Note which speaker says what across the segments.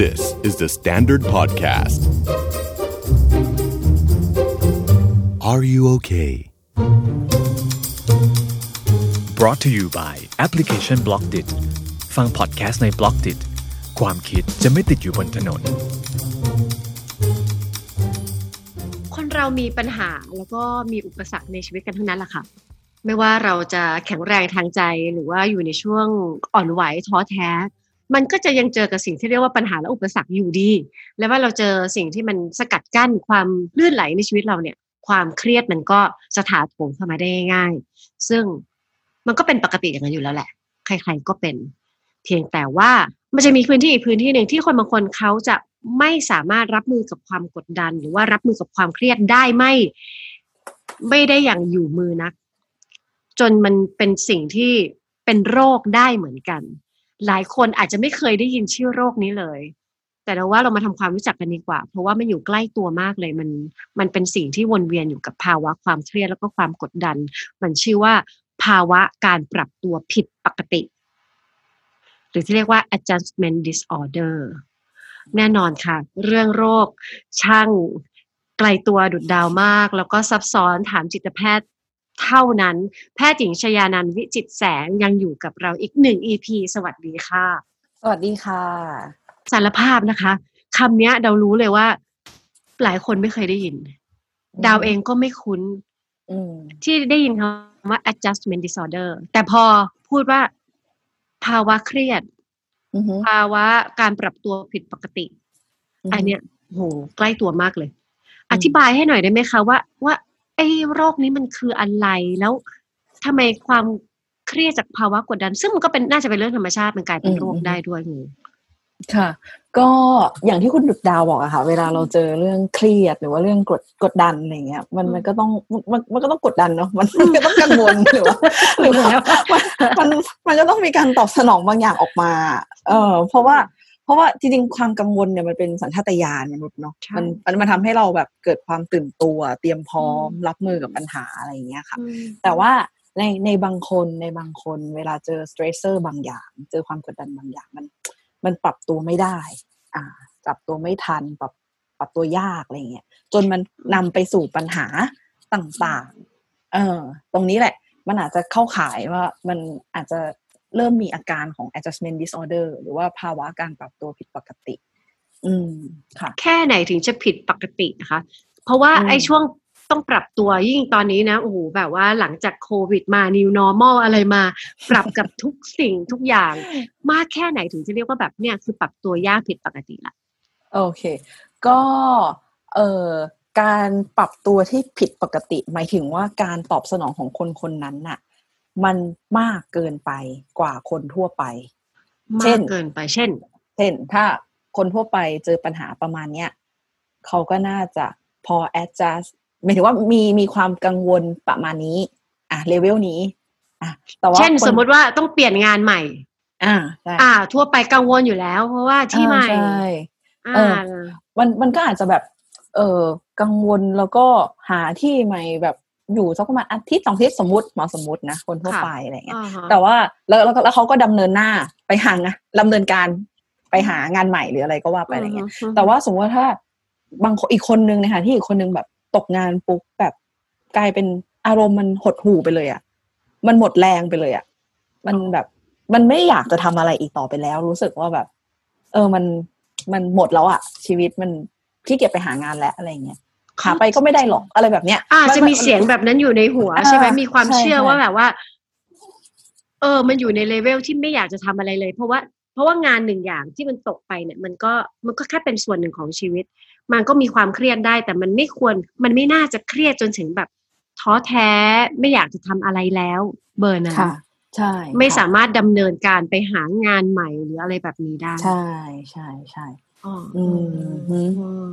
Speaker 1: This is the Standard Podcast. Are you okay?
Speaker 2: brought to you by แอปพลิเคชัน b l ock d i t ฟังพอดแคสต์ใน b l ock d i t ความคิดจะไม่ติดอยู่บนถนน
Speaker 3: คนเรามีปัญหาแล้วก็มีอุปสรรคในชีวิตกันทั้งนั้นแหละค่ะ ไม่ว่าเราจะแข็งแรงทางใจหรือว่าอยู่ในช่วงอ่อนไหวท้อแท้ มันก็จะยังเจอกับสิ่งที่เรียกว่าปัญหาและอุปสรรคอยู่ดี และว่าเราเจอสิ่งที่มันสกัดกั้นความลื่นไหลในชีวิตเราเนี่ย ความเครียดมันก็สถาโถมเข้ามาได้ง่ายๆ ซึ่งมันก็เป็นปกติอย่างนั้นอยู่แล้วแหละ ใคร ๆก็เป็น เพียงแต่ว่ามันจะมีพื้นที่อีกพื้นที่หนึ่งที่คนบางคนเขาจะไม่สามารถรับมือกับความกดดัน หรือว่ารับมือกับความเครียดได้ไม่ ไม่ได้อย่างอยู่มือนัก จนมันเป็นสิ่งที่เป็นโรคได้เหมือนกัน หลายคนอาจจะไม่เคยได้ยินชื่อโรคนี้เลย แต่เราว่าเรามาทำความรู้จักกันดีกว่า เพราะว่ามันอยู่ใกล้ตัวมากเลย มันมันเป็นสิ่งที่วนเวียนอยู่กับภาวะความเครียดแล้วก็ความกดดัน มันชื่อว่าภาวะการปรับตัวผิดปกติ หรือที่เรียกว่า adjustment disorder แน่นอนค่ะ เรื่องโรคช่างไกลตัวดุดดาวมาก แล้วก็ซับซ้อนถามจิตแพทย์ เท่านั้น แพทย์หญิงชยานันท์วิจิตรแสงยังอยู่กับเราอีกหนึ่ง EP สวัสดีค่ะ
Speaker 4: สวัสดีค่ะ
Speaker 3: สารภาพนะคะคำเนี้ยเรารู้เลยว่า หลายคนไม่เคยได้ยิน ดาวเองก็ไม่คุ้น
Speaker 4: อืม
Speaker 3: ที่ได้ยินคำว่า adjustment disorder แต่พอพูดว่าภาวะเครียด
Speaker 4: อือฮึ
Speaker 3: ภาวะการปรับตัวผิดปกติ อันเนี้ยโหใกล้ตัวมากเลย อธิบายให้หน่อยได้ไหมคะว่าว่าไอ้โรคนี้มันคืออะไรแล้วทำไมความเครียดจากภาวะกดดัน ซึ่งมันก็เป็นน่าจะเป็นเรื่องธรรมชาติมันกลายเป็นโรคได้ด้วยงู
Speaker 4: ค่ะ ก็อย่างที่คุณดุดดาวบอกอะค่ะ เวลาเราเจอเรื่องเครียดหรือว่าเรื่องกดกดดันอะไรเงี้ย มันมันก็ต้องมันมันก็ต้องกดดันเนาะมันมันก็ต้องกังวลหรือว่าหรือว่ามันมันมันก็ต้องมีการตอบสนองบางอย่างออกมา เออเพราะว่าเพ ราะว่าจริงๆความกังวลเนี่ยมันเป็นสัญชาตญาณมนุษย์เนาะมันมันมันทำให้เราแบบเกิดความตื่นตัว เตรียมพร้อมรับมือกับปัญหาอะไรอย่างเงี้ยค่ะ แต่ว่าในในบางคนในบางคนเวลาเจอสเตรสเซอร์บางอย่าง เจอความกดดันบางอย่างมัน มันปรับตัวไม่ได้ อ่าปรับตัวไม่ทันปรับปรับตัวยากอะไรเงี้ยจนมันนำไปสู่ปัญหาต่างๆ เออ ตรงนี้แหละ มันอาจจะเข้าข่ายว่ามันอาจจะ เริ่มมีอาการของ adjustment disorder หรือว่าภาวะการปรับตัวผิดปกติ อืมค่ะ
Speaker 3: แค่ไหนถึงจะผิดปกตินะคะ เพราะว่า
Speaker 4: อืม
Speaker 3: ไอ้ช่วงต้องปรับตัวยิ่งตอนนี้นะโอ้โหแบบว่าหลังจากโควิดมา new normal อะไรมา ปรับกับทุกสิ่งทุกอย่าง มากแค่ไหนถึงจะเรียกว่าแบบเนี่ยคือปรับตัวยากผิดปกติละ
Speaker 4: โอเค ก็เอ่อการปรับตัวที่ผิดปกติ หมายถึงว่าการตอบสนองของคนคนนั้นน่ะ มันมากเกินไปกว่าคนทั่วไป เช่
Speaker 3: มานกเกินไป เช่น
Speaker 4: เช่น ถ้าคนทั่วไปเจอปัญหาประมาณเนี้ยเขาก็น่าจะพอ adjust หมายถึงว่ามีมีความกังวลประมาณนี้ อะเลเวลนี้อะแต่ว่า
Speaker 3: เช่น
Speaker 4: ค
Speaker 3: สมมุติว่าต้องเปลี่ยนงานใหม่
Speaker 4: อ่าใช่
Speaker 3: อ่า ทั่วไปกังวลอยู่แล้ว เพราะว่าที่ใหม่
Speaker 4: อ่าใช่
Speaker 3: อ่า
Speaker 4: เออมันมันก็อาจจะแบบ เออกังวลแล้วก็หาที่ใหม่แบบ อยู่สักประมาณอาทิตย์สองอาทิตย์สมมติหมอสมมตินะคนทั่ว
Speaker 3: ค่ะ
Speaker 4: ไปอะไรเงี้ย
Speaker 3: อ่าฮะ
Speaker 4: แต่ว่าแล้วแล้วแล้วเขาก็ดำเนินหน้าไปหางะดำเนินการไปหางานใหม่หรืออะไรก็ว่าไปอะไรเงี้ย
Speaker 3: อืม
Speaker 4: แต่ว่าสมมติว่าถ้าบางคนอีกคนนึงนะคะที่อีกคนนึงแบบตกงานปุ๊บแบบกลายเป็นอารมณ์มันหดหู่ไปเลยอะ่ะ มันหมดแรงไปเลยอะ่ะ มันแบบมันไม่อยากจะทำอะไรอีกต่อไปแล้ว รู้สึกว่าแบบ เออมันมันหมดแล้วอะ่ะ ชีวิตมันขี้เกียจไปหางานแล้วอะไรเงี้ย หาไปก็ไม่ได้หรอกอะไรแบบเนี้ย
Speaker 3: อาจจะ
Speaker 4: น
Speaker 3: มีเสียงแบบนั้นอยู่ในหัว
Speaker 4: อ่า
Speaker 3: ใช่ไหมมีความ
Speaker 4: ใช่
Speaker 3: เชื่อ
Speaker 4: ใช่
Speaker 3: ว่าแบบว่า เออ มันอยู่ในเลเวลที่ไม่อยากจะทำอะไรเลย เพราะว่าเพราะว่างานหนึ่งอย่างที่มันตกไปเนี่ย มันก็มันก็แค่เป็นส่วนหนึ่งของชีวิต มันก็มีความเครียดได้ แต่มันไม่ควรมันไม่น่าจะเครียดจนถึงแบบท้อแท้ไม่อยากจะทำอะไรแล้ว เบอร์นั้น
Speaker 4: ค่ะใช่
Speaker 3: ไม่
Speaker 4: ค่ะ
Speaker 3: สามารถดำเนินการไปหางานใหม่หรืออะไรแบบนี้ได้
Speaker 4: ใช่ใช่ใช่
Speaker 3: อ๋อ
Speaker 4: อืม
Speaker 3: อืม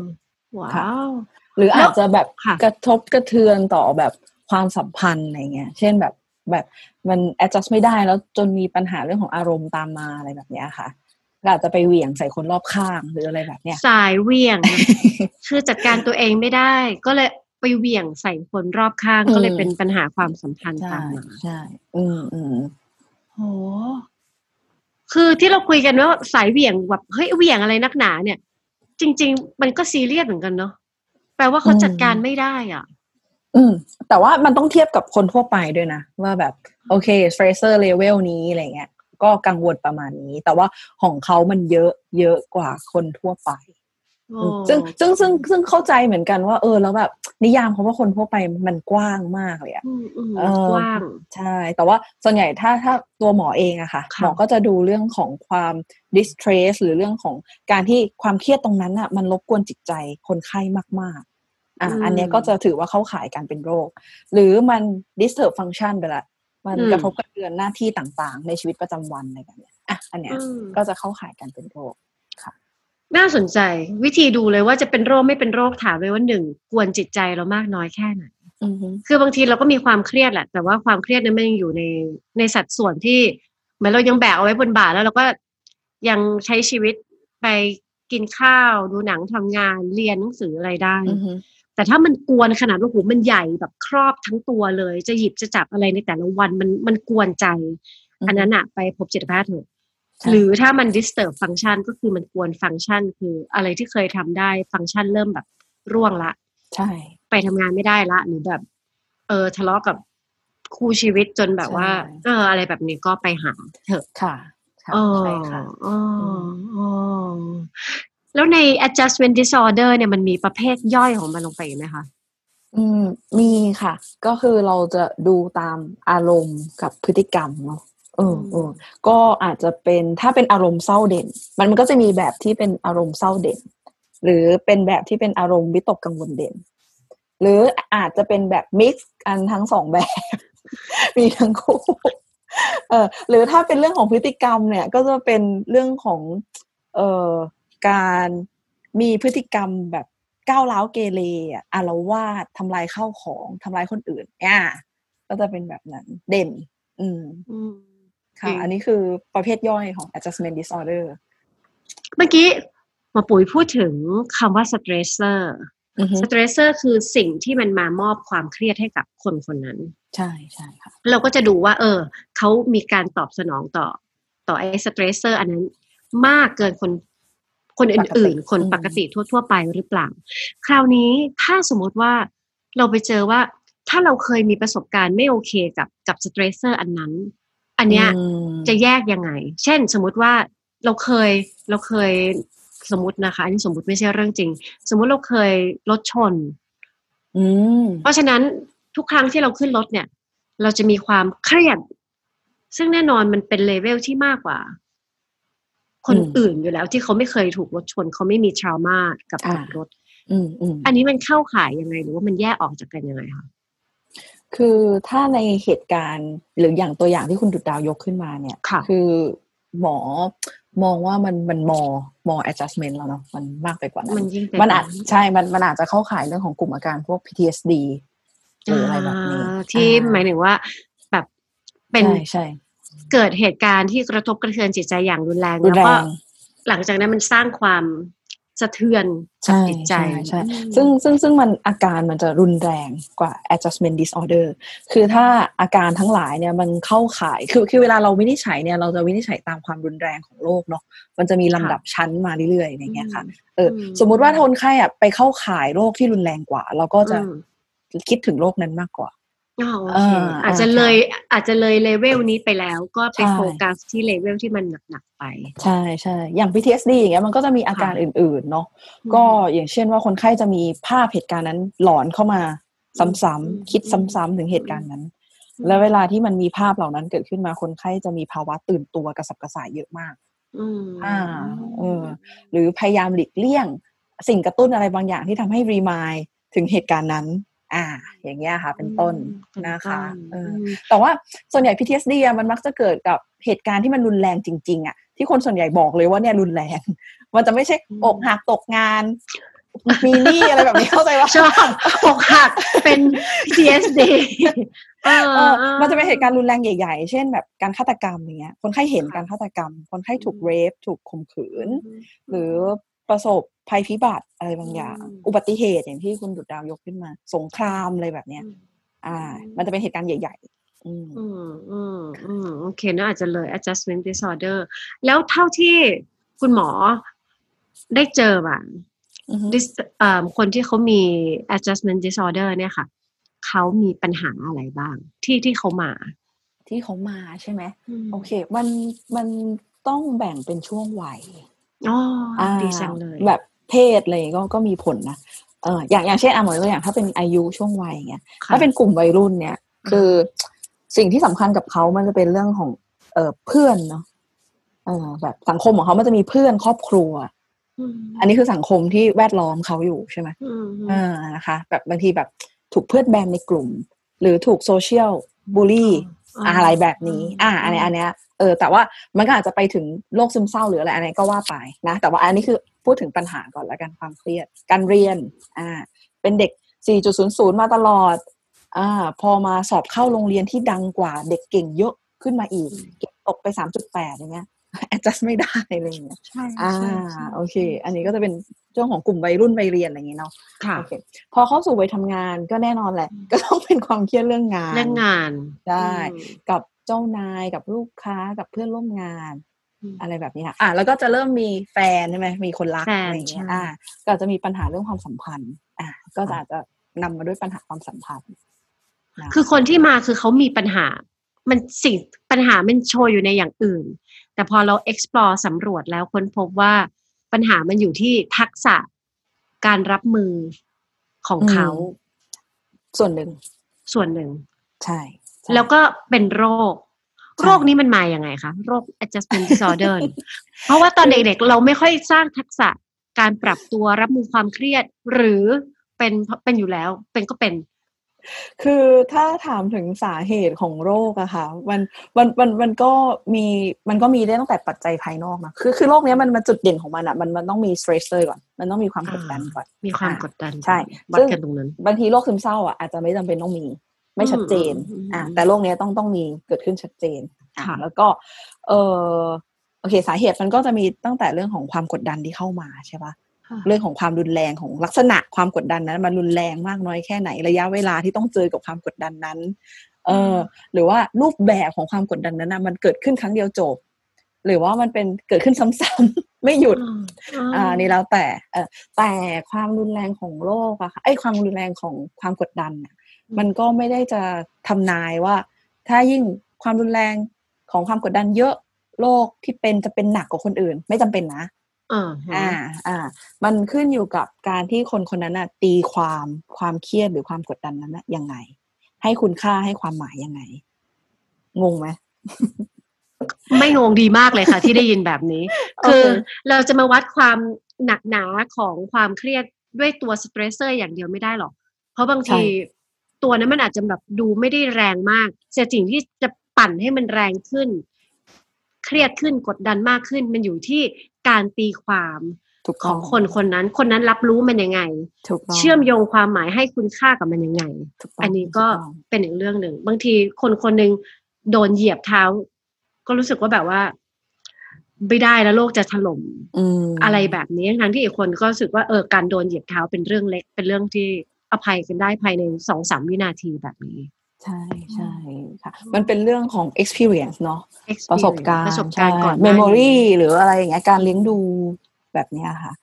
Speaker 3: ว้าว
Speaker 4: หรือ
Speaker 3: แล้ว
Speaker 4: อาจจะแบบ
Speaker 3: ค่ะ
Speaker 4: กระทบกระเทือนต่อแบบความสัมพันธ์อะไรเงี้ย เช่นแบบแบบมัน adjust ไม่ได้แล้วจนมีปัญหาเรื่องของอารมณ์ตามมาอะไรแบบเนี้ยค่ะก็อาจจะไปเหวี่ยงใส่คนรอบข้างหรืออะไรแบบเนี้ย
Speaker 3: สายเหวี่ยง คือจัดการตัวเองไม่ได้ ก็เลยไปเหวี่ยงใส่คนรอบข้าง
Speaker 4: อืม
Speaker 3: ก็เลยเป็นปัญหาความสัมพันธ์
Speaker 4: ใช่
Speaker 3: ตามมา
Speaker 4: ใช่ อืมอืม
Speaker 3: โหคือที่เราคุยกันว่าสายเหวี่ยงแบบเฮ้ยเหวี่ยงอะไรนักหนาเนี่ย จริง ๆ มันก็ซีเรียสเหมือนกันเนาะ แปลว่าเขาจัดการไม่ได้อะ
Speaker 4: อืม แต่ว่ามันต้องเทียบกับคนทั่วไปด้วยนะ ว่าแบบ โอเค pressure level นี้อะไรเงี้ยก็กังวลประมาณนี้ แต่ว่าของเขามันเยอะเยอะกว่าคนทั่วไป ซึ่งซึ่งซึ่งซึ่งเข้าใจเหมือนกันว่า เออ แล้วแบบนิยามคาว่าคนทั่วไปมันกว้างมากเลยอะ
Speaker 3: อืมอืม
Speaker 4: เออ
Speaker 3: กว้าง
Speaker 4: ใช่ แต่ว่าส่วนใหญ่ถ้าถ้าตัวหมอเองอะค่ะ
Speaker 3: ค่ะ
Speaker 4: หมอก็จะดูเรื่องของความ distress หรือเรื่องของการที่ความเครียดตรงนั้นอะมันรบกวนจิตใจคนไข้มากๆอะอันเนี้ยก็จะถือว่าเข้าข่ายการเป็นโรค หรือมัน disturb function ไปละมันกระทบกระเทือนหน้าที่ต่างๆ ในชีวิตประจำวันอะไรแบบเนี้ยอะอันเนี้ย
Speaker 3: อืม
Speaker 4: ก็จะเข้าข่ายการเป็นโรค
Speaker 3: น่าสนใจ วิธีดูเลยว่าจะเป็นโรคไม่เป็นโรคถามเลยว่าหนึ่งกวนจิตใจเรามากน้อยแค่ไหน
Speaker 4: อือฮึ
Speaker 3: คือบางทีเราก็มีความเครียดแหละ แต่ว่าความเครียดนั้นมันยังอยู่ในในสัดส่วนที่เหมือนเรายังแบกเอาไว้บนบ่าแล้วเราก็ยังใช้ชีวิตไปกินข้าว ดูหนังทำงานเรียนหนังสืออะไรได้
Speaker 4: อือฮึ
Speaker 3: แต่ถ้ามันกวนขนาดว่าหูมันใหญ่แบบครอบทั้งตัวเลย จะหยิบจะจับอะไรในแต่ละวันมันมันกวนใจ อันนั้นอะไปพบจิตแพทย์เถอะ
Speaker 4: ใช่
Speaker 3: หรือถ้ามัน disturb ฟังก์ชันก็คือมันกวนฟังก์ชัน คืออะไรที่เคยทำได้ฟังก์ชันเริ่มแบบร่วงละ
Speaker 4: ใช่
Speaker 3: ไปทำงานไม่ได้ละหรือแบบ เออทะเลาะกับคู่ชีวิตจนแบบว่า เออ อะไรแบบนี้ก็ไปหาเถอะ
Speaker 4: ค่ะค่ะ
Speaker 3: อ๋อ
Speaker 4: ใช่ค่ะ
Speaker 3: อ๋ออ๋อแล้วใน adjustment disorder เนี่ยมันมีประเภทย่อยของมันลงไปอีกไหมคะ
Speaker 4: อืมมีค่ะ ก็คือเราจะดูตามอารมณ์กับพฤติกรรมเนาะ เออเออก็อาจจะเป็นถ้าเป็นอารมณ์เศร้าเด่น มันมันก็จะมีแบบที่เป็นอารมณ์เศร้าเด่น หรือเป็นแบบที่เป็นอารมณ์วิตกกังวลเด่น หรืออาจจะเป็นแบบมิกซ์กันทั้งสองแบบ มีทั้งคู่เออหรือถ้าเป็นเรื่องของพฤติกรรมเนี่ย ก็จะเป็นเรื่องของเอ่อการมีพฤติกรรมแบบก้าวร้าวเกเรอะอารวาสทำลายข้าวของทำลายคนอื่นอ่าก็จะเป็นแบบนั้น เด่น อืม
Speaker 3: อืม
Speaker 4: ค่ะ
Speaker 3: จริง
Speaker 4: อันนี้คือประเภทย่อยของ adjustment disorder
Speaker 3: เมื่อกี้หมอปุ๋ยพูดถึงคำว่า stressor
Speaker 4: อือฮึ
Speaker 3: stressor คือสิ่งที่มันมามอบความเครียดให้กับคนคนนั้น
Speaker 4: ใช่ใช่ค่ะ
Speaker 3: เราก็จะดูว่า เออเขามีการตอบสนองต่อ ต่อไอ้ stressor อันนั้นมากเกินคนคนอื่นๆ คนปกติทั่ว ๆ ไปหรือเปล่า คราวนี้ถ้าสมมติว่าเราไปเจอว่า ถ้าเราเคยมีประสบการณ์ไม่โอเคกับกับ stressor อันนั้น อันเนี้ย
Speaker 4: อืม
Speaker 3: จะแยกยังไง เช่นสมมุติว่าเราเคยเราเคยสมมตินะคะ อันนี้สมมติไม่ใช่เรื่องจริง สมมุติเราเคยรถชน
Speaker 4: อืม
Speaker 3: เพราะฉะนั้นทุกครั้งที่เราขึ้นรถเนี่ย เราจะมีความเครียด ซึ่งแน่นอนมันเป็นเลเวลที่มากกว่า คน
Speaker 4: อืม
Speaker 3: อื่นอยู่แล้วที่เขาไม่เคยถูกรถชน เขาไม่มีทรามากับ
Speaker 4: อ่า
Speaker 3: กับรถ
Speaker 4: อืมอืม
Speaker 3: อันนี้มันเข้าข่ายยังไง หรือว่ามันแยกออกจากกันยังไงคะ
Speaker 4: คือถ้าในเหตุการณ์หรืออย่างตัวอย่างที่คุณดุดดาวยกขึ้นมาเนี่ย
Speaker 3: ค่ะ
Speaker 4: อหมอมองว่ามันมันมอมอ adjustment แล้วเนาะมันมากไปกว่านั้
Speaker 3: มัน
Speaker 4: น
Speaker 3: ยิ่งไป
Speaker 4: มันอาจ
Speaker 3: กว่า
Speaker 4: ใช่มันมันอาจจะเข้าข่ายเรื่องของกลุ่มอาการพวก PTSD หรืออะไรแบบนี้
Speaker 3: อ่าที่
Speaker 4: อ่
Speaker 3: หมายถึงว่าแบบเป็น
Speaker 4: ใช่ใช่
Speaker 3: เกิดเหตุการณ์ที่กระทบกระเทือนจิตใจอย่างรุนแรง
Speaker 4: รุน
Speaker 3: แล้ว
Speaker 4: แร
Speaker 3: ก็
Speaker 4: ง
Speaker 3: หลังจากนั้นมันสร้างความ สะเทือน
Speaker 4: ใช่
Speaker 3: จิตใจ
Speaker 4: ใช่ใช่
Speaker 3: อืม
Speaker 4: ซึ่งซึ่งซึ่งมันอาการมันจะรุนแรงกว่า adjustment disorder คือถ้าอาการทั้งหลายเนี่ยมันเข้าข่ายคือคือเวลาเราวินิจฉัยเนี่ยเราจะวินิจฉัยตามความรุนแรงของโรคเนาะมันจะมีลำดับชั้นมาเรื่อยๆอย่างเงี้ยค่ะเอออ
Speaker 3: ม
Speaker 4: สมมุติว่าถ้าคนไข้อะไปเข้าข่ายโรคที่รุนแรงกว่า เราก็จะ
Speaker 3: อืม
Speaker 4: คิดถึงโรคนั้นมากกว่า
Speaker 3: อ๋อโอเค
Speaker 4: อ่า
Speaker 3: อาจจะ
Speaker 4: อ่า
Speaker 3: เลยอาจจะเลยเลเวลนี้ไปแล้ว ก็ไป
Speaker 4: ใช่
Speaker 3: โฟกัสที่เลเวลที่มันหนักๆไป
Speaker 4: ใช่ใช่อย่าง PTSD อย่างเงี้ยมันก็จะมีอาการ
Speaker 3: ค่ะ
Speaker 4: อื่นๆเนาะก็อย่างเช่นว่าคนไข้จะมีภาพเหตุการณ์นั้นหลอนเข้ามาซ้ำ
Speaker 3: อืม
Speaker 4: ๆคิดซ้ำๆถึงเหตุการณ์นั้น แล้วเวลาที่มันมีภาพเหล่านั้นเกิดขึ้นมาคนไข้จะมีภาวะตื่นตัวกระสับกระส่ายเยอะมาก
Speaker 3: อืม
Speaker 4: อ่าเออหรือพยายามหลีกเลี่ยง สิ่งกระตุ้นอะไรบางอย่างที่ทำให้รีมายถึงเหตุการณ์นั้น อ่า อย่างเงี้ยค่ะ เป็นต้น
Speaker 3: เป็น
Speaker 4: นะคะ
Speaker 3: ต้น
Speaker 4: เออ
Speaker 3: ม
Speaker 4: แต่ว่าส่วนใหญ่ PTSD อะมันมักจะเกิดกับเหตุการณ์ที่มันรุนแรงจริง ๆอะที่คนส่วนใหญ่บอกเลยว่าเนี่ยรุนแรง มันจะไม่ใช่
Speaker 3: อืม
Speaker 4: อกหักตกงาน มีหนี้อะไรแบบนี้เข้าใจว่า
Speaker 3: ชอบอกหักเป็น PTSD เออ
Speaker 4: เออมันจะเป็นเหตุการณ์รุนแรงใหญ่ ๆ เช่นแบบการฆาตกรรมอย่างเงี้ย คนไข้เห็นการฆาตกรรม คนไข้ถูกเรฟถูกข่มขืน หรือประสบ ภัยพิบัติอะไรบางอย่าง
Speaker 3: อืม
Speaker 4: อุบัติเหตุอย่างที่คุณดุดดาวยกขึ้นมา สงครามอะไรแบบเนี้ย อ่า มันจะเป็นเหตุการณ์ใหญ่อืม
Speaker 3: อืมอืมอืมโอเคน่าอาจจะเลย adjustment disorder แล้วเท่าที่คุณหมอได้เจอมา
Speaker 4: อือฮึ
Speaker 3: dis เอ่อคนที่เขามี adjustment disorder เนี่ยค่ะ เขามีปัญหาอะไรบ้าง ที่ที่เขามา
Speaker 4: ที่เขามาใช่ไหมโอเค มันมันต้องแบ่งเป็นช่วงวัย
Speaker 3: อ๋อ
Speaker 4: อ่า
Speaker 3: ดีจังเลย
Speaker 4: แบบ เพศอะไรก็ก็มีผลนะเอออย่างอย่างเช่นอะเหมือนตัวอย่างถ้าเป็นอายุช่วงวัยอย่างเงี้ย
Speaker 3: ค่ะ
Speaker 4: ถ้าเป็นกลุ่มวัยรุ่นเนี่ย คือสิ่งที่สำคัญกับเขามันจะเป็นเรื่องของ เออเพื่อนเนาะเออแบบสังคมของเขามันจะมีเพื่อนครอบครัว
Speaker 3: อืม
Speaker 4: อันนี้คือสังคมที่แวดล้อมเขาอยู่ใช่ไหม
Speaker 3: อืม
Speaker 4: เออนะคะ แบบบางทีแบบถูกเพื่อนแบนในกลุ่ม หรือถูกโซเชียลบูลลี่ อะไรแบบนี้ อ่าอันนี้อันเนี้ยเออแต่ว่ามันก็อาจจะไปถึงโรคซึมเศร้าหรืออะไรอะไรก็ว่าไปนะ แต่ว่าอันนี้คือพูดถึงปัญหาก่อนแล้วกันความเครียด การเรียนอ่าเป็นเด็ก 4.00 มาตลอดอ่าพอมาสอบเข้าโรงเรียนที่ดังกว่าเด็กเก่งเยอะขึ้นมาอีก เก็บตกไป 3.8อย่างเงี้ย adjust ไม่ได้อะไรอย่างเงี้ย
Speaker 3: ใช่
Speaker 4: อ่า
Speaker 3: ใช่ใช่
Speaker 4: โอเค อันนี้ก็จะเป็นเรื่องของกลุ่มวัยรุ่นวัยเรียนอะไรอย่างเงี้ยเนาะ
Speaker 3: ค่ะ
Speaker 4: โอเคพอเข้าสู่วัยทำงานก็แน่นอนแหละ ก็ต้องเป็นความเครียดเรื่องงาน
Speaker 3: เรื่องงาน
Speaker 4: ได้
Speaker 3: อืม
Speaker 4: กับเจ้านายกับลูกค้ากับเพื่อนร่วมงาน
Speaker 3: อืม
Speaker 4: อะไรแบบนี้ค่ะอะแล้วก็จะเริ่มมีแฟนใช่ไหมมีคนรัก
Speaker 3: แฟน
Speaker 4: อะไรอย่างเงี้ย
Speaker 3: ใช่
Speaker 4: อะก็อาจจะมีปัญหาเรื่องความสัมพันธ์ อะก็จะอาจจะนำมาด้วยปัญหาความสัมพันธ์นะ
Speaker 3: คือคนที่มาคือเขามีปัญหา มันสิ่งปัญหามันโชว์อยู่ในอย่างอื่น แต่พอเรา explore สำรวจแล้วค้นพบว่าปัญหามันอยู่ที่ทักษะการรับมือของเขา
Speaker 4: ส่วนหนึ่ง
Speaker 3: ส่วนหนึ่ง
Speaker 4: ใช่ใช่
Speaker 3: แล้วก็เป็นโรค
Speaker 4: ใช่
Speaker 3: โรคนี้มันมาอย่างไงคะโรค adjustment disorder เนี่ยเพราะว่าตอนเด็กๆ เราไม่ค่อยสร้างทักษะการปรับตัวรับมือความเครียด หรือเป็นเป็นอยู่แล้ว เป็นก็เป็น
Speaker 4: คือถ้าถามถึงสาเหตุของโรคอะค่ะมันมันมันมันก็มีมันก็มีได้ตั้งแต่ปัจจัยภายนอกนะคือคือโรคเนี้ยมันมันจุดเด่นของมันอะมันมันต้องมี stressor ก่อน มันต้องมีความกดดันก่อน
Speaker 3: มีความ
Speaker 4: อ่าก
Speaker 3: ดดัน
Speaker 4: ใช่
Speaker 3: วัดกันตรงนั้น
Speaker 4: บางทีโรคซึมเศร้าอะอาจจะไม่จำเป็นต้องมีไม่ชัดเจน
Speaker 3: อืมอืม
Speaker 4: อะแต่โรคเนี้ยต้องต้องมีเกิดขึ้นชัดเจนอะ
Speaker 3: ค่ะ
Speaker 4: แล้วก็ เออโอเค สาเหตุมันก็จะมีตั้งแต่เรื่องของความกดดันที่เข้ามาใช่ปะ เรื่องของความรุนแรงของลักษณะความกดดันนั้นมันรุนแรงมากน้อยแค่ไหนระยะเวลาที่ต้องเจอกับความกดดันนั้นเออหรือว่ารูปแบบของความกดดันนั้นนะมันเกิดขึ้นครั้งเดียวจบ หรือว่ามันเป็นเกิดขึ้นซ้ำๆไม่หยุดอ่านี่แล้วแต่เออแต่ความรุนแรงของโรคอะค่ะไอ้ยความรุนแรงของความกดดันน่ะ
Speaker 3: อืม
Speaker 4: มันก็ไม่ได้จะทำนายว่า ถ้ายิ่งความรุนแรงของความกดดันเยอะโรคที่เป็นจะเป็นหนักกว่าคนอื่น ไม่จำเป็นนะ
Speaker 3: อ่าฮะ
Speaker 4: อ่าอ่า มันขึ้นอยู่กับการที่คนคนนั้นน่ะตีความความเครียดหรือความกดดันนั้นน่ะยังไง ให้คุณค่าให้ความหมายยังไง งงไหม
Speaker 3: ไม่งงดีมากเลยค่ะที่ได้ยินแบบนี้
Speaker 4: โอเค
Speaker 3: คือเราจะมาวัดความหนักหนาของความเครียดด้วยตัว stressor อย่างเดียวไม่ได้หรอก เพราะบางทีตัวนั้นมันอาจจะแบบดูไม่ได้แรงมากแต่สิ่งที่จะปั่นให้มันแรงขึ้น เครียดขึ้นกดดันมากขึ้น มันอยู่ที่ การตีความ
Speaker 4: ถูก
Speaker 3: ข
Speaker 4: ต้
Speaker 3: องคนคนนั้น คนนั้นรับรู้มันยังไง
Speaker 4: ถูกต้อง
Speaker 3: เชื่อมโยงความหมายให้คุณค่ากับมันยังไง
Speaker 4: ถูต้ง
Speaker 3: อันนี้ก็
Speaker 4: ถูต้อง
Speaker 3: เป็นอีกเรื่องหนึ่ง บางทีคนคนหนึ่งโดนเหยียบเท้า ก็รู้สึกว่าแบบว่าไม่ได้แล้วโลกจะถล่ม
Speaker 4: อืม
Speaker 3: อะไรแบบนี้ทั้งที่อีกคนก็รู้สึกว่าเออการโดนเหยียบเท้าเป็นเรื่องเล็กเป็นเรื่องที่อภัยกันได้ภายในสองสามวินาทีแบบนี้
Speaker 4: ใช่ใช่ค่ะ มันเป็นเรื่องของ experience เนาะประสบการณ์
Speaker 3: ประสบการณ์ก่อนห
Speaker 4: เม
Speaker 3: น้าม
Speaker 4: โมรี
Speaker 3: นี้
Speaker 4: หรืออะไรอย่างเงี้ยการเลี้ยงดูแบบเนี้ยค่ะ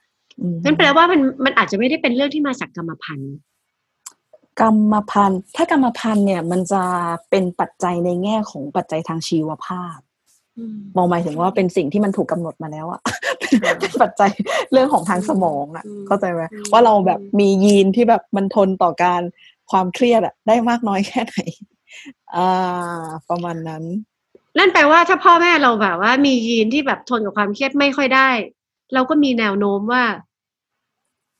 Speaker 4: อืม
Speaker 3: นั่นแปลว่ามันมันอาจจะไม่ได้เป็นเรื่องที่มาจากกรรมพันธุ์
Speaker 4: กรรมพันธุ์ถ้ากรรมพันธุ์เนี่ย มันจะเป็นปัจจัยในแง่ของปัจจัยทางชีวภาพมองหมายถึงว่าเป็นสิ่งที่มันถูกกำหนดมาแล้วอะเป็นเป็นปัจจัยเรื่องของทางสมองอะ
Speaker 3: อืม
Speaker 4: เข้าใจไหม
Speaker 3: อืม
Speaker 4: ว่าเราแบบมียีนที่แบบมันทนต่อการ ความเครียดอะได้มากน้อยแค่ไหนอ่าประมาณนั้น
Speaker 3: นั่นแปลว่าถ้าพ่อแม่เราแบบว่ามียีนที่แบบทนกับความเครียดไม่ค่อยได้ เราก็มีแนวโน้มว่า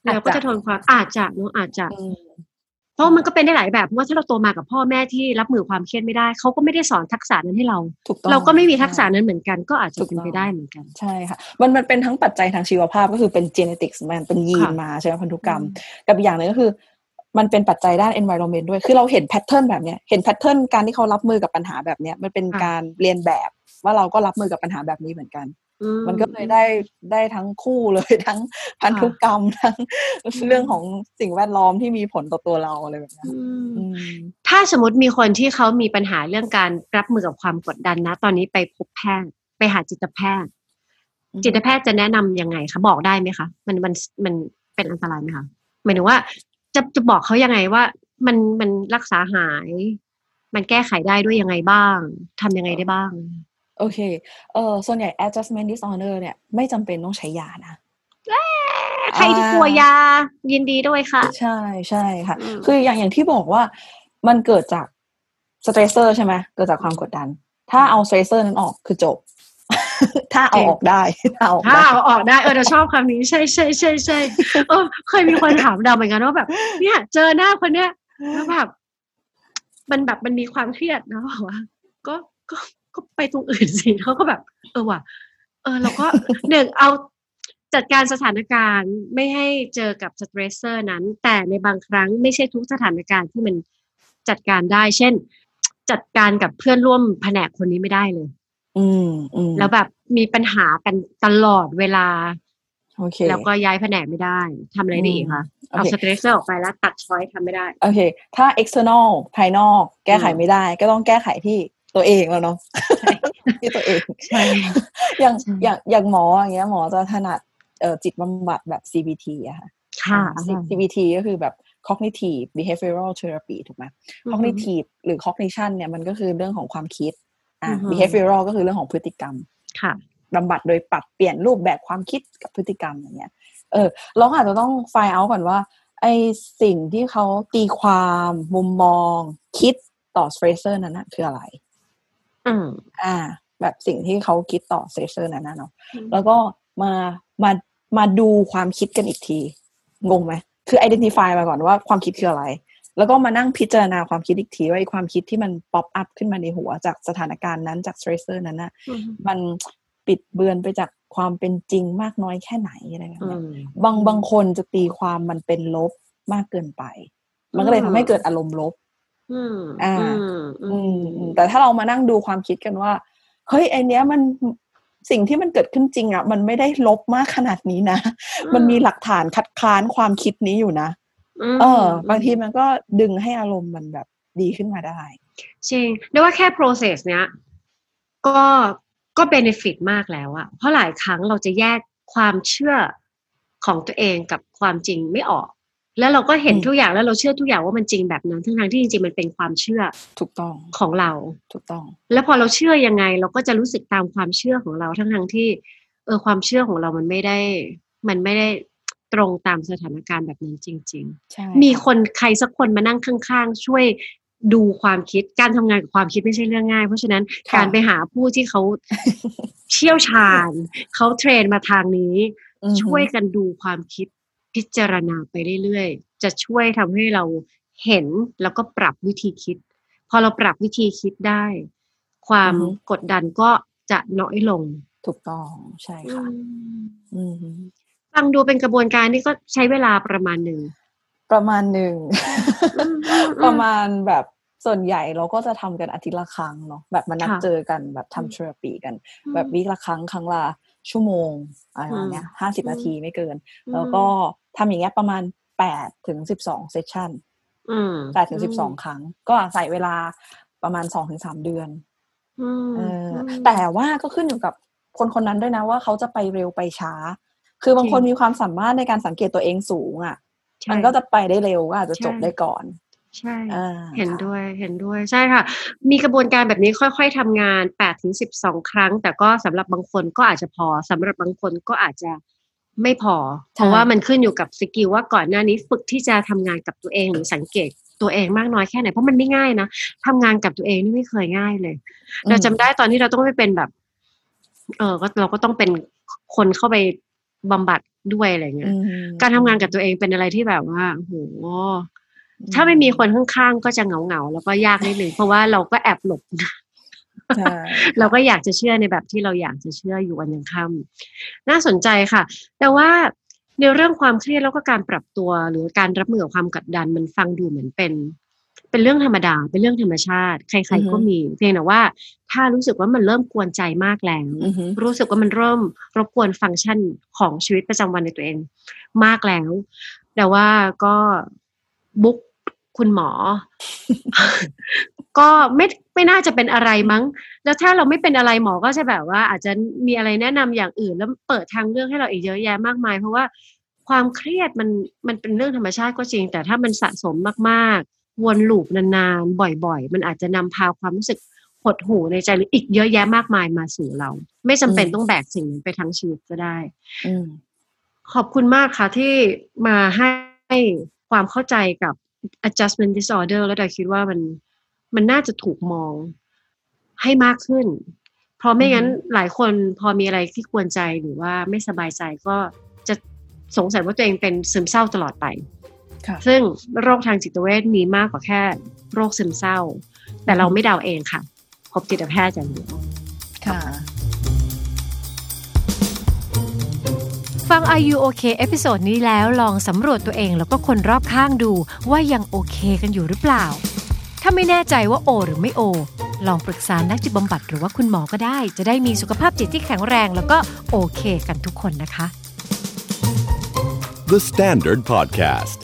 Speaker 4: อาจจะ
Speaker 3: เราก็จะทนความอาจจะเนอะอาจจะ
Speaker 4: อืม
Speaker 3: เพราะมันก็เป็นได้หลายแบบเพราะว่าถ้าเราโตมากับพ่อแม่ที่รับมือความเครียดไม่ได้เขาก็ไม่ได้สอนทักษะนั้นให้เรา
Speaker 4: ถูกต้อง
Speaker 3: เราก็ไม่มีทักษะ
Speaker 4: ใช่
Speaker 3: นั้นเหมือนกัน ก็อาจจะ
Speaker 4: ถูก
Speaker 3: เป็น
Speaker 4: ต้อง
Speaker 3: ไปได้เหมือนกัน
Speaker 4: ใช่ค่ะมันมันเป็นทั้งปัจจัยทางชีวภาพก็คือเป็น genetics มันเป็นยีน
Speaker 3: ค่ะ
Speaker 4: มาใช่ไหมพันธุกรรม กับอีกอย่างหนึ่งก็คือ มันเป็นปัจจัยด้าน environment ด้วย คือเราเห็นแพทเทิร์นแบบเนี้ย เห็นแพทเทิร์นการที่เขารับมือกับปัญหาแบบเนี้ย มันเป็น
Speaker 3: ค่ะ
Speaker 4: การเรียนแบบว่าเราก็รับมือกับปัญหาแบบนี้เหมือนกัน
Speaker 3: อื
Speaker 4: มันก็เลยได้ได้ทั้งคู่เลยทั้งพันธุกรรมทั้งเรื่องของสิ่งแวดล้อมที่มีผลต่อตัวเราอะไรแบบเนี้ย
Speaker 3: อืม
Speaker 4: อืม
Speaker 3: ถ้าสมมติมีคนที่เขามีปัญหาเรื่องการรับมือกับความกดดันนะ ตอนนี้ไปพบแพทย์ไปหาจิตแพทย์
Speaker 4: อืม
Speaker 3: จิตแพทย์จะแนะนำยังไงคะบอกได้ไหมคะ มันมันมันเป็นอันตรายไหมคะหมายถึงว่า จะจะบอกเขายังไงว่า มันมันรักษาหาย มันแก้ไขได้ด้วยยังไงบ้างทำยังไงได้บ้าง
Speaker 4: โอเค เออส่วนใหญ่ adjustment disorder เนี่ยไม่จำเป็นต้องใช้ยานะ
Speaker 3: ใครที่กลัวยายินดีด้วยค่ะ
Speaker 4: ใช่ใช่ค่ะ
Speaker 3: อืม
Speaker 4: คืออย่างอย่างที่บอกว่ามันเกิดจากสเตรสเซอร์ใช่ไหมเกิดจากความกดดัน ถ้าเอา stressor นั้นออกคือจบ ถ้าเอาออกได้ถ้าเอาออก
Speaker 3: ถ้า
Speaker 4: ได้
Speaker 3: เอาออกได้เออเราชอบคำนี้ใช่ใช่ใช่ใช่เออเคยมีคนถามดาวเหมือนกันว่าแบบ เนี่ย เจอหน้าคนเนี้ยแล้วแบบมันแบบมันมีความเครียดนะบอกว่าก็ก็ก็ไปตรงอื่นสิเขาก็แบบ เออว่ะเออเราก็หนึ่งเอาจัดการสถานการณ์ไม่ให้เจอกับ stressor นั้น แต่ในบางครั้งไม่ใช่ทุกสถานการณ์ที่มันจัดการได้ เช่น จัดการกับเพื่อนร่วมแผนกคนนี้ไม่ได้เลย
Speaker 4: อืมอืม
Speaker 3: แล้วแบบมีปัญหากันตลอดเวลา
Speaker 4: โอเค
Speaker 3: แล้วก็ย้ายแผนกไม่ได้ทำอะไรได้อีกคะ
Speaker 4: โอ
Speaker 3: เคเอา stre ssor ออกไปแล้วตัด choice ทำไม่ได้
Speaker 4: โอเค ถ้า external ภายนอกแก้ไข
Speaker 3: อืม
Speaker 4: ไม่ได้ ก็ต้องแก้ไขที่ตัวเองแล้วเนาะที่ตัวเอง
Speaker 3: ใช่
Speaker 4: อย่าง
Speaker 3: ใช่
Speaker 4: อย่างอย่างหมออย่างเงี้ยหมอจะถนัดเอ่อจิตบำบัดแบบ CBT อะค่ะ
Speaker 3: ค่ะ
Speaker 4: อ่า CBT ก็คือแบบ cognitive behavioral therapy ถูกไหม cognitive หรือ cognition เนี่ยมันก็คือเรื่องของความคิด อ่า
Speaker 3: อือฮึ
Speaker 4: behavioral ก็คือเรื่องของพฤติกรรม
Speaker 3: ค่ะ
Speaker 4: บำบัดโดยปรับเปลี่ยนรูปแบบความคิดกับพฤติกรรมอย่างเงี้ย เออ เราก็อาจจะต้องไฟเอาก่อนว่า ไอสิ่งที่เขาตีความมุมมอง คิดต่อ stressor นั้นนะคืออะไร
Speaker 3: อืม
Speaker 4: อ่า แบบสิ่งที่เขาคิดต่อ stressor นั้นนะเนาะ
Speaker 3: อืม
Speaker 4: แล้วก็มามามาดูความคิดกันอีกที งงไหมคือ identify มาก่อนว่าความคิดคืออะไร แล้วก็มานั่งพิจารณาความคิดอีกทีว่าไอความคิดที่มัน pop up ขึ้นมาในหัวจากสถานการณ์นั้นจากสเตรสเซอร์นั้นนะ
Speaker 3: อืม
Speaker 4: มันปิดเบือนไปจากความเป็นจริงมากน้อยแค่ไหนอะไรแบบ
Speaker 3: อื
Speaker 4: เนี้ย
Speaker 3: ม
Speaker 4: บางบางคนจะตีความมันเป็นลบมากเกินไป มันก็เลยทำให้เกิดอารมณ์ลบ
Speaker 3: อืม
Speaker 4: อ่า
Speaker 3: อืมอื
Speaker 4: อื
Speaker 3: ม
Speaker 4: มอืมแต่ถ้าเรามานั่งดูความคิดกันว่าเฮ้ยไอเนี้ยมันสิ่งที่มันเกิดขึ้นจริงอะ มันไม่ได้ลบมากขนาดนี้นะ มันมีหลักฐานคัดค้านความคิดนี้อยู่นะ
Speaker 3: ม
Speaker 4: เออ บางทีมันก็ดึงให้อารมณ์มันแบบดีขึ้นมาได้
Speaker 3: จริงเรียกว่าแค่ process เนี้ย ก็ก็ benefit มากแล้วอะเพราะหลายครั้งเราจะแยกความเชื่อของตัวเองกับความจริงไม่ออก แล้วเราก็เห็น
Speaker 4: อืม
Speaker 3: ทุกอย่างแล้วเราเชื่อทุกอย่างว่ามันจริงแบบนั้น ทั้งๆที่จริงๆมันเป็นความเชื่อ
Speaker 4: ถูกต้อง
Speaker 3: ของเรา
Speaker 4: ถูกต้อง
Speaker 3: แล้วพอเราเชื่อยังไง เราก็จะรู้สึกตามความเชื่อของเราทั้งทั้งๆที่ เออความเชื่อของเรามันไม่ได้ มันไม่ได้ ตรงตามสถานการณ์แบบนั้นจริง
Speaker 4: ใช่
Speaker 3: ๆมี
Speaker 4: ค่ะ
Speaker 3: คนใครสักคนมานั่งข้างๆ ช่วยดูความคิดการทำงานกับความคิดไม่ใช่เรื่องง่าย เพราะฉะนั้น
Speaker 4: ค่ะ
Speaker 3: การไปหาผู้ที่เขาเชี่ยวชาญ เขาเทรนมาทางนี้
Speaker 4: อือฮึ
Speaker 3: ช่วยกันดูความคิดพิจารณาไปเรื่อยๆ จะช่วยทำให้เราเห็นแล้วก็ปรับวิธีคิด พอเราปรับวิธีคิดได้ ความกดดันก็จะน้อยลง
Speaker 4: ถูกต้องใช่ค่ะอืม
Speaker 3: ฟังดูเป็นกระบวนการที่ก็ใช้เวลาประมาณหนึ่ง
Speaker 4: ประมาณหนึ่ง
Speaker 3: อืมอืม
Speaker 4: ประมาณแบบส่วนใหญ่เราก็จะทำกันอาทิตย์ละครั้งเนาะแบบมานัด
Speaker 3: ค่ะ
Speaker 4: เจอกันแบบทำเทอราปีกัน แบบวีคละครั้งครั้งละชั่วโมงอะไรประมาณเนี้ยห้าสิบ
Speaker 3: อืม
Speaker 4: นาทีไม่เกิน
Speaker 3: อืม
Speaker 4: แล้วก็ทำอย่างเงี้ยประมาณแปดถึงสิบสองเซสชัน
Speaker 3: อืม
Speaker 4: แปดถึงสิบสองครั้ง ก็ใส่เวลาประมาณสองถึงสามเดือน
Speaker 3: อืม
Speaker 4: เอออ
Speaker 3: ม
Speaker 4: แต่ว่าก็ขึ้นอยู่กับคนคนนั้นด้วยนะว่าเขาจะไปเร็วไปช้า คือบางคน
Speaker 3: จริง
Speaker 4: มีความสามารถในการสังเกตตัวเองสูงอะ
Speaker 3: ใช่
Speaker 4: มันก็จะไปได้เร็วก็อาจจะจบ
Speaker 3: ใช่
Speaker 4: ได้ก่อน
Speaker 3: ใช่
Speaker 4: อ่า
Speaker 3: เห็น
Speaker 4: ค่ะ
Speaker 3: ด้วย เห็นด้วย ใช่ค่ะ มีกระบวนการแบบนี้ค่อย ๆทำงาน8ถึง12ครั้ง แต่ก็สำหรับบางคนก็อาจจะพอสำหรับบางคนก็อาจจะไม่พอ เพราะว่ามันขึ้นอยู่กับสกิลว่าก่อนหน้านี้ฝึกที่จะทำงานกับตัวเองหรือสังเกตตัวเองมากน้อยแค่ไหน เพราะมันไม่ง่ายนะทำงานกับตัวเองนี่ไม่เคยง่ายเลย เราจำได้ตอนที่เราต้องไปเป็นแบบ เออก็เราก็ต้องเป็นคนเข้าไป บำบัดด้วยอะไรเงี้
Speaker 4: อื
Speaker 3: ย
Speaker 4: ม
Speaker 3: การทำงานกับตัวเองเป็นอะไรที่แบบว่าโอ้โหถ้าไม่มีคนข้างๆก็จะเหงาๆแล้วก็ยากนิดนึงเพราะว่าเราก็แอบหลบ
Speaker 4: ใช่
Speaker 3: เราก็อยากจะเชื่อในแบบที่เราอยากจะเชื่ออยู่วันยังค่ำน่าสนใจค่ะ แต่ว่าในเรื่องความเครียดแล้วก็การปรับตัว หรือการรับมือกับความกดดันมันฟังดูเหมือนเป็น เป็นเรื่องธรรมดา เป็นเรื่องธรรมชาติ ใคร ๆ ก็มี เพียงแต่ว่า ถ้ารู้สึกว่ามันเริ่มกวนใจมากแล้ว
Speaker 4: อือฮึ
Speaker 3: รู้สึกว่ามันเริ่มรบกวนฟังก์ชันของชีวิตประจำวันในตัวเอง มากแล้ว แต่ว่าก็บุ๊กคุณหมอ ก็ไม่ไม่น่าจะเป็นอะไรมั้ง แล้วถ้าเราไม่เป็นอะไรหมอก็จะแบบว่า อาจจะมีอะไรแนะนำอย่างอื่น แล้วเปิดทางเลือกให้เราอีกเยอะแยะมากมาย เพราะว่าความเครียดมันมันเป็นเรื่องธรรมชาติก็จริง แต่ถ้ามันสะสมมากๆ วนลูปนานๆ บ่อย ๆ มันอาจจะนำพาความรู้สึกหดหู่ในใจหรืออีกเยอะแยะมากมายมาสู่เรา ไม่จำเป็น
Speaker 4: อืม
Speaker 3: ต้องแบกสิ่งนั้นไปทั้งชีวิตก็ได้
Speaker 4: อืม
Speaker 3: ขอบคุณมากค่ะที่มาให้ความเข้าใจกับ adjustment disorder แล้วแต่คิดว่ามันมันน่าจะถูกมองให้มากขึ้น เพราะไม่งั้น
Speaker 4: อือฮึ
Speaker 3: หลายคนพอมีอะไรที่ควรใจหรือว่าไม่สบายใจก็จะสงสัยว่าตัวเองเป็นซึมเศร้าตลอดไป
Speaker 4: ค่ะ
Speaker 3: ซึ่งโรคทางจิตเวชมีมากกว่าแค่โรคซึมเศร้า แต่เราไม่เดาเองค่ะ พบจิตแพทย์อย่างเดียว
Speaker 4: ค่ะ
Speaker 5: ฟัง Are You OK episode นี้แล้วลองสำรวจตัวเองแล้วก็คนรอบข้างดูว่ายังโอเคกันอยู่หรือเปล่า ถ้าไม่แน่ใจว่าโอ หรือไม่โอ ลองปรึกษานักจิตบำบัดหรือว่าคุณหมอก็ได้ จะได้มีสุขภาพจิตที่แข็งแรงแล้วก็โอเคกันทุกคนนะคะ
Speaker 1: The Standard Podcast.